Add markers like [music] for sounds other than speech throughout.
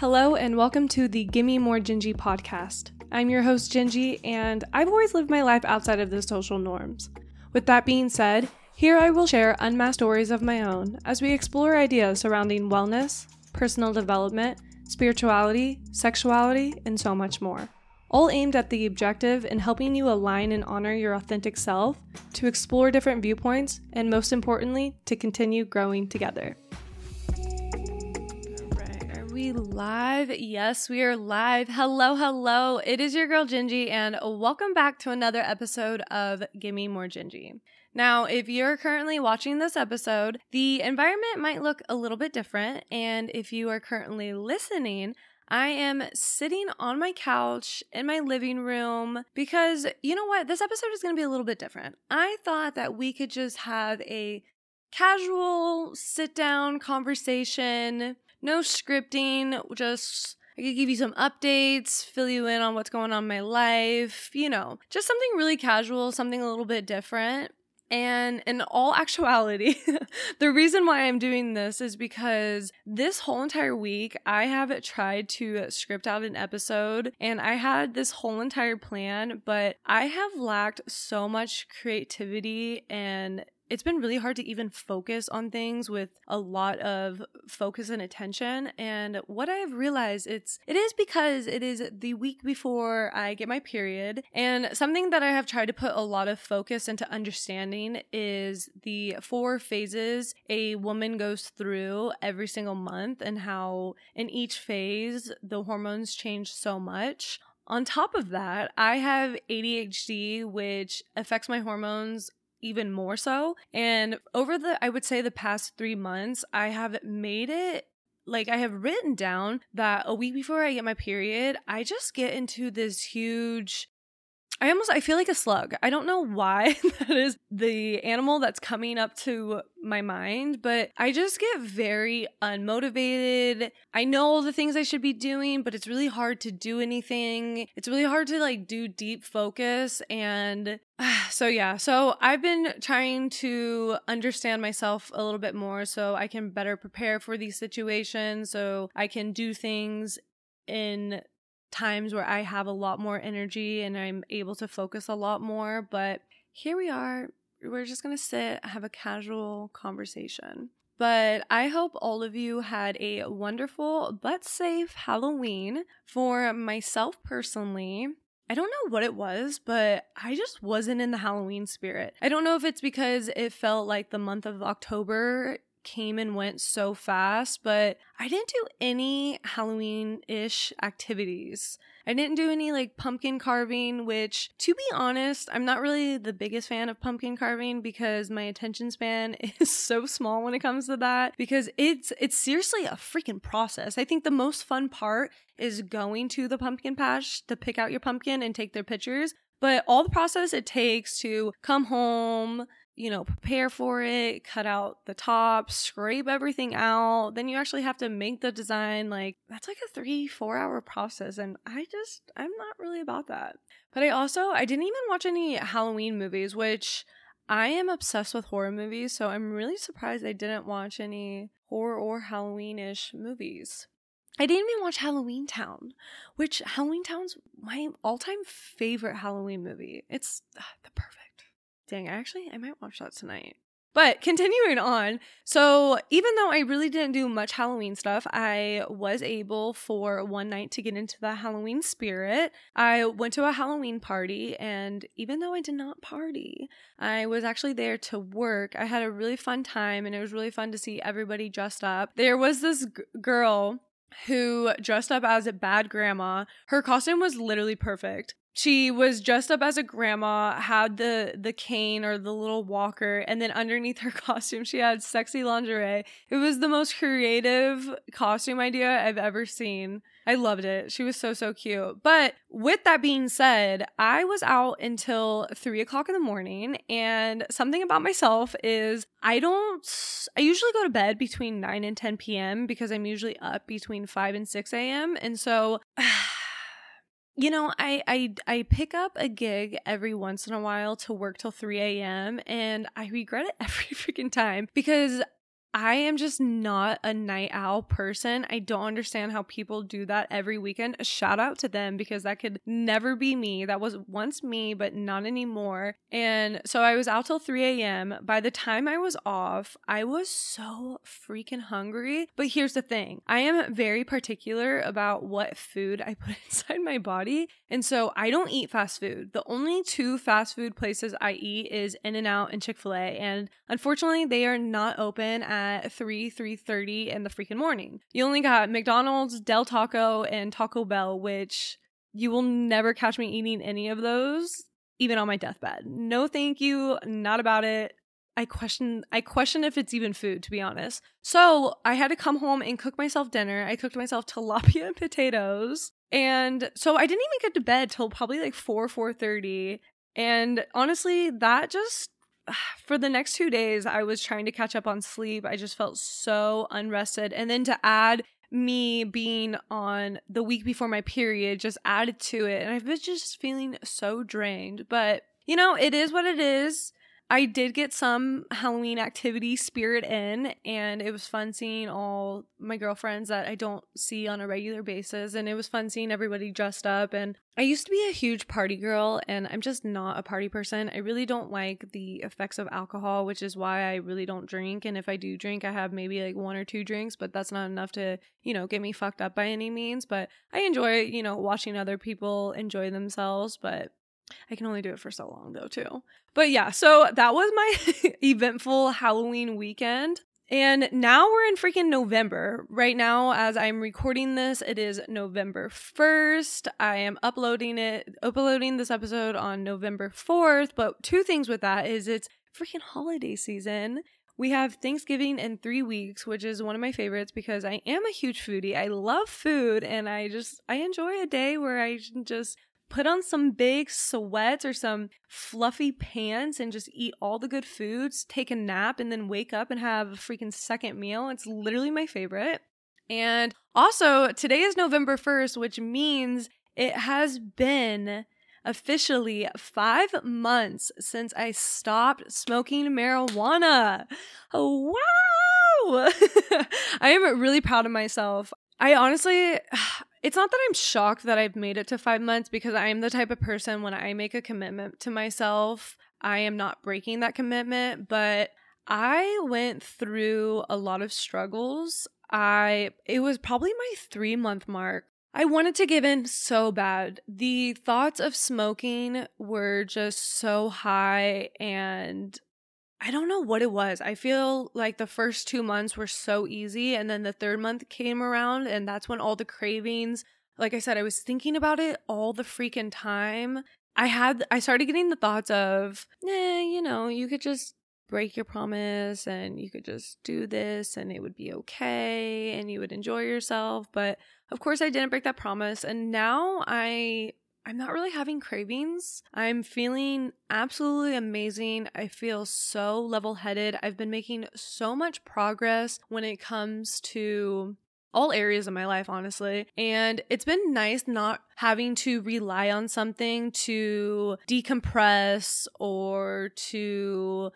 Hello, and welcome to the Gimme More Gingy podcast. I'm your host, Gingy, and I've always lived my life outside of the social norms. With that being said, here I will share unmasked stories of my own as we explore ideas surrounding wellness, personal development, spirituality, sexuality, and so much more. All aimed at the objective in helping you align and honor your authentic self, to explore different viewpoints, and most importantly, to continue growing together we live? Yes, we are live. Hello, hello. It is your girl Gingy, and welcome back to another episode of Gimme More Gingy. Now, if you're currently watching this episode, the environment might look a little bit different, and if you are currently listening, I am sitting on my couch in my living room because you know what? This episode is going to be a little bit different. I thought that we could just have a casual sit down conversation no scripting, just I could give you some updates, fill you in on what's going on in my life, you know, just something really casual, something a little bit different. And in all [laughs] actuality, the reason why I'm doing this is because this whole entire week I have tried to script out an episode and I had this whole entire plan, but I have lacked so much creativity and it's been really hard to even focus on things with a lot of focus and attention and what i've realized it's it is because it is the week before i get my period and something that i have tried to put a lot of focus into understanding is the four phases a woman goes through every single month and how in each phase the hormones change so much. On top of that, I have ADHD, which affects my hormones even more so. And over the, I would say, the past three months, I have made it like I have written down that a week before I get my period, I just get into this huge I almost I feel like a slug. I don't know why [laughs] that is the animal that's coming up to my mind, but I just get very unmotivated. I know all the things I should be doing, but it's really hard to do anything. It's really hard to like do deep focus and [sighs] so yeah, so I've been trying to understand myself a little bit more so I can better prepare for these situations so I can do things in times where I have a lot more energy and I'm able to focus a lot more. But here we are. We're just going to sit, have a casual conversation. But I hope all of you had a wonderful but safe Halloween. For myself personally, I don't know what it was, but I just wasn't in the Halloween spirit. I don't know if it's because it felt like the month of October came and went so fast, but I didn't do any Halloween ish activities. I didn't do any like pumpkin carving, which to be honest, I'm not really the biggest fan of pumpkin carving because my attention span [laughs] is so small when it comes to that because it's it's seriously a freaking process. I think the most fun part is going to the pumpkin patch to pick out your pumpkin and take their pictures, but all the process it takes to come home, you know, prepare for it, cut out the top, scrape everything out. Then you actually have to make the design. Like, that's like a three, four hour process. And I just, I'm not really about that. But I also, I didn't even watch any Halloween movies, which I am obsessed with horror movies. So I'm really surprised I didn't watch any horror or Halloween ish movies. I didn't even watch Halloween Town, which Halloween Town's my all time favorite Halloween movie. It's uh, the perfect Dang, actually, I might watch that tonight. But continuing on, so even though I really didn't do much Halloween stuff, I was able for one night to get into the Halloween spirit. I went to a Halloween party, and even though I did not party, I was actually there to work. I had a really fun time, and it was really fun to see everybody dressed up. There was this g- girl who dressed up as a bad grandma. Her costume was literally perfect she was dressed up as a grandma had the the cane or the little walker and then underneath her [laughs] costume she had sexy lingerie. It was the most creative costume idea i've ever seen. I loved it. She was so so cute. But with that being said i was out until three o'clock in the morning and something about myself is i don't i usually go to bed between 9 and 10 p.m because i'm usually up between 5 and 6 a.m and so [sighs] you know, I, I I pick up a gig every once in a while to work till 3 a.m. and I regret it [laughs] every freaking time because I am just not a night owl person. I don't understand how people do that every weekend. A shout out to them because that could never be me. That was once me, but not anymore. And so I was out till 3 a.m. By the time I was off, I was so freaking hungry. But here's the thing I am very particular about what food I [laughs] put inside my body. And so I don't eat fast food. The only two fast food places I eat is In N Out and Chick fil A. And unfortunately, they are not open at at 3 3.30 in the freaking morning you only got mcdonald's del taco and taco bell which you will never catch me eating any of those even on my deathbed no thank you not about it I question I question if it's even food to be honest. So, I had to come home and cook myself dinner. I cooked myself tilapia and potatoes. And so I didn't even get to bed till probably like 4 4:30. And honestly, that just [sighs] for the next two days, I was trying to catch up on sleep. I just felt so unrested. And then to add me being on the week before my period just added to it. And I was just feeling so drained. But, you know, it is what it is. I did get some Halloween activity spirit in, and it was fun seeing all my girlfriends that I don't see on a regular basis. And it was fun seeing everybody dressed up. And I used to be a huge party girl, and I'm just not a party person. I really don't like the effects of alcohol, which is why I really don't drink. And if I do drink, I have maybe like one or two drinks, but that's not enough to, you know, get me fucked up by any means. But I enjoy, you know, watching other people enjoy themselves. But I can only do it for so long though, too. But yeah, so that was my [laughs] eventful Halloween weekend. And now we're in freaking November. Right now, as I'm recording this, it is November 1st. I am uploading it, uploading this episode on November 4th. But two things with that is it's freaking holiday season. We have Thanksgiving in three weeks, which is one of my favorites because I am a huge foodie. I love food and I just, I enjoy a day where I just put on some big sweats or some fluffy pants and just eat all the good foods, take a nap, and then wake up and have a freaking second meal. It's literally my favorite. And also, today is November 1st, which means it has been officially five months since I stopped smoking marijuana. Wow! [laughs] I am really proud of myself. I honestly, [sighs] it's not that I'm shocked that I've made it to five months because I am the type of person when I make a commitment to myself, I am not breaking that commitment. But I went through a lot of struggles. I, it was probably my three month mark. I wanted to give in so bad. The thoughts of smoking were just so high and I don't know what it was. I feel like the first two months were so easy. And then the third month came around, and that's when all the cravings, like I said, I was thinking about it all the freaking time. I had, I started getting the thoughts of, eh, you know, you could just break your promise and you could just do this and it would be okay and you would enjoy yourself. But of course, I didn't break that promise. And now I I'm not really having cravings. I'm feeling absolutely amazing. I feel so level headed. I've been making so much progress when it comes to all areas of my life, honestly. And it's been nice not having to rely on something to decompress or to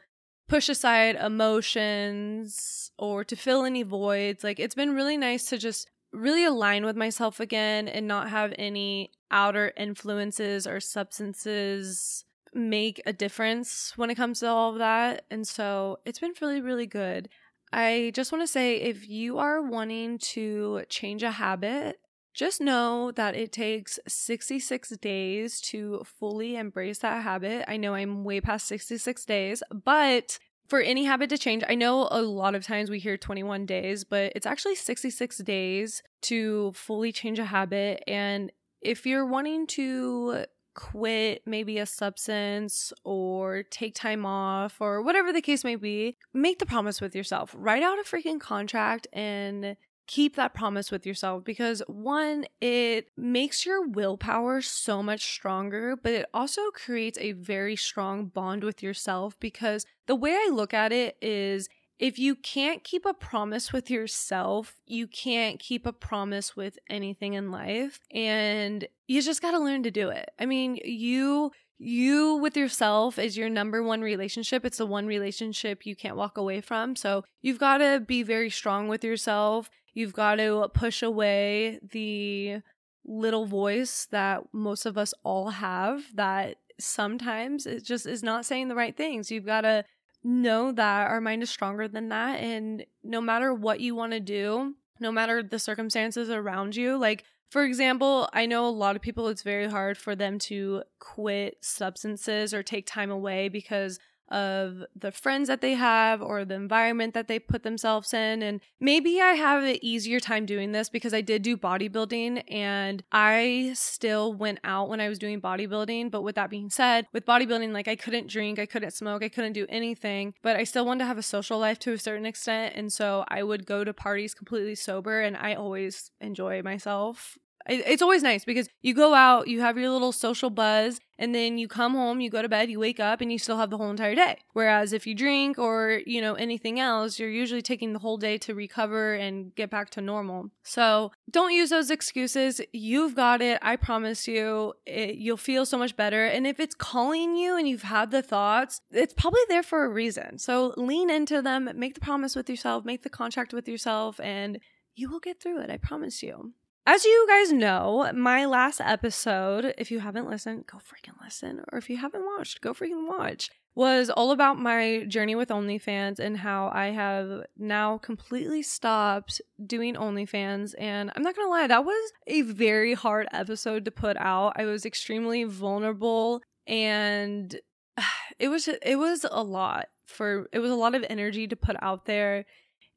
push aside emotions or to fill any voids. Like, it's been really nice to just really align with myself again and not have any outer influences or substances make a difference when it comes to all of that. And so it's been really, really good. I just want to say if you are wanting to change a habit, just know that it takes 66 days to fully embrace that habit. I know I'm way past 66 days, but for any habit to change, I know a lot of times we hear 21 days, but it's actually 66 days to fully change a habit. And if you're wanting to quit maybe a substance or take time off or whatever the case may be, make the promise with yourself. Write out a freaking contract and keep that promise with yourself because one, it makes your willpower so much stronger, but it also creates a very strong bond with yourself because the way I look at it is if you can't keep a promise with yourself, you can't keep a promise with anything in life. And you just got to learn to do it. I mean, you you with yourself is your number one relationship. It's the one relationship you can't walk away from. So you've got to be very strong with yourself. You've got to push away the little voice that most of us all have that sometimes it just is not saying the right things. You've got to know that our mind is stronger than that. And no matter what you want to do, no matter the circumstances around you, like for example, I know a lot of people, it's very hard for them to quit substances or take time away because of the friends that they have or the environment that they put themselves in. And maybe I have an easier time doing this because I did do bodybuilding and I still went out when I was doing bodybuilding. But with that being said, with bodybuilding, like I couldn't drink, I couldn't smoke, I couldn't do anything, but I still wanted to have a social life to a certain extent. And so I would go to parties completely sober and I always enjoy myself it's always nice because you go out, you have your little social buzz, and then you come home, you go to bed, you wake up, and you still have the whole entire day. Whereas if you drink or, you know, anything else, you're usually taking the whole day to recover and get back to normal. So don't use those excuses. You've got it. I promise you, it, you'll feel so much better. And if it's calling you and you've had the thoughts, it's probably there for a reason. So lean into them, make the promise with yourself, make the contract with yourself, and you will get through it. I promise you. As you guys know, my last episode, if you haven't listened, go freaking listen. Or if you haven't watched, go freaking watch. Was all about my journey with OnlyFans and how I have now completely stopped doing OnlyFans. And I'm not gonna lie, that was a very hard episode to put out. I was extremely vulnerable and [sighs] it was it was a lot for it was a lot of energy to put out there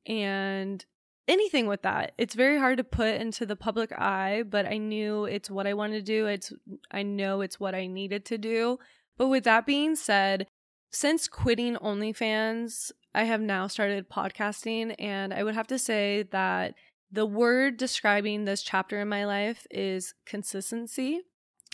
and anything with that. It's very hard to put into the public eye, but I knew it's what I wanted to do. It's I know it's what I needed to do. But with that being said, since quitting OnlyFans, I have now started podcasting and I would have to say that the word describing this chapter in my life is consistency.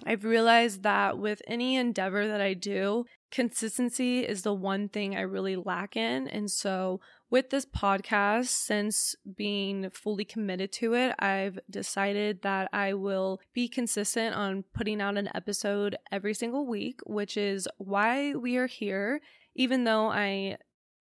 I've realized that with any endeavor that I do, consistency is the one thing I really lack in. And so with this podcast, since being fully committed to it, I've decided that I will be consistent on putting out an episode every single week, which is why we are here. Even though I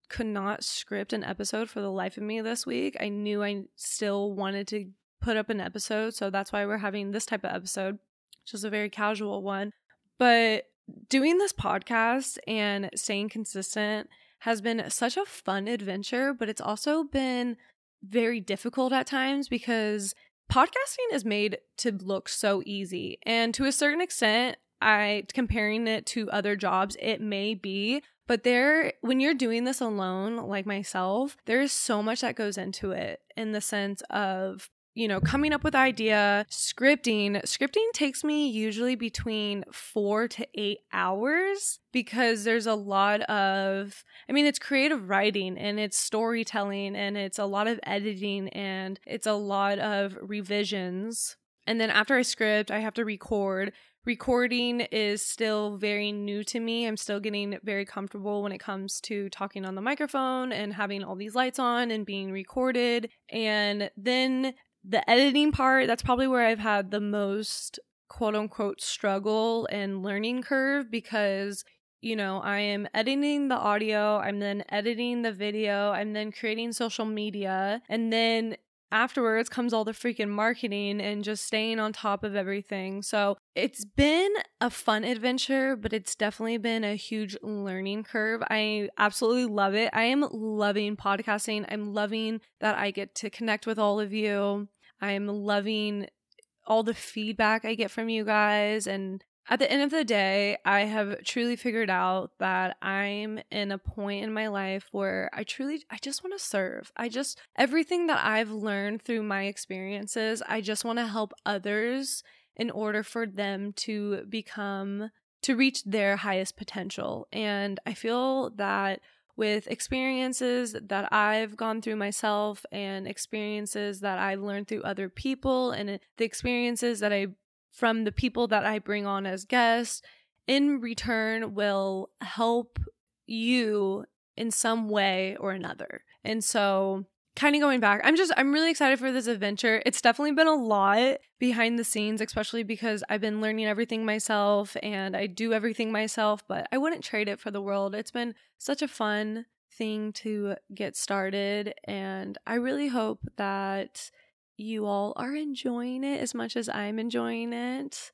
could not script an episode for the life of me this week, I knew I still wanted to put up an episode. So that's why we're having this type of episode, which is a very casual one. But doing this podcast and staying consistent has been such a fun adventure, but it's also been very difficult at times because podcasting is made to look so easy. And to a certain extent, I comparing it to other jobs, it may be, but there when you're doing this alone like myself, there's so much that goes into it in the sense of you know, coming up with idea, scripting. Scripting takes me usually between four to eight hours because there's a lot of, I mean, it's creative writing and it's storytelling and it's a lot of editing and it's a lot of revisions. And then after I script, I have to record. Recording is still very new to me. I'm still getting very comfortable when it comes to talking on the microphone and having all these lights on and being recorded. And then the editing part, that's probably where I've had the most quote unquote struggle and learning curve because you know, I am editing the audio, I'm then editing the video, I'm then creating social media, and then afterwards comes all the freaking marketing and just staying on top of everything. So it's been a fun adventure, but it's definitely been a huge learning curve. I absolutely love it. I am loving podcasting. I'm loving that I get to connect with all of you. I'm loving all the feedback I get from you guys. And at the end of the day, I have truly figured out that I'm in a point in my life where I truly, I just want to serve. I just, everything that I've learned through my experiences, I just want to help others in order for them to become, to reach their highest potential. And I feel that with experiences that I've gone through myself and experiences that I've learned through other people and eh, the experiences that I from the people that I bring on as guests in return will help you in some way or another. And so kind of going back, I'm just, I'm really excited for this adventure. It's definitely been a lot behind the scenes, especially because I've been learning everything myself and I do everything myself, but I wouldn't trade it for the world. It's been such a fun thing to get started, and I really hope that you all are enjoying it as much as I'm enjoying it.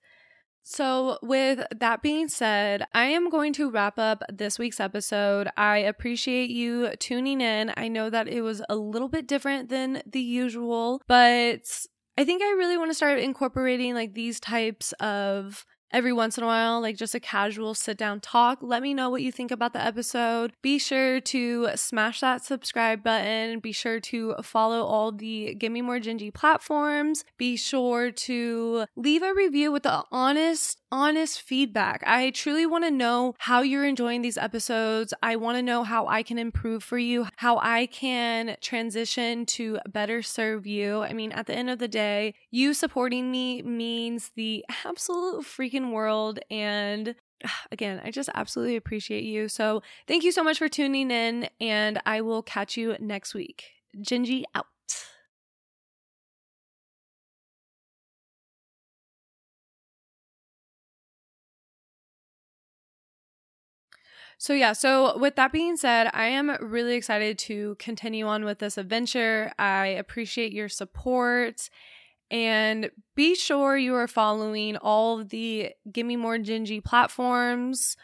So, with that being said, I am going to wrap up this week's episode. I appreciate you tuning in. I know that it was a little bit different than the usual, but I think I really want to start incorporating like these types of every once in a while, like just a casual sit down talk. Let me know what you think about the episode. Be sure to smash that subscribe button. Be sure to follow all the Gimme More Gingy platforms. Be sure to leave a review with the honest honest feedback. I truly want to know how you're enjoying these episodes. I want to know how I can improve for you, how I can transition to better serve you. I mean, at the end of the day, you supporting me means the absolute freaking world. And [sighs] again, I just absolutely appreciate you. So thank you so much for tuning in, and I will catch you next week. Gingy out. So, yeah, so with that being said, I am really excited to continue on with this adventure. I appreciate your support. And be sure you are following all the Gimme More Gingy platforms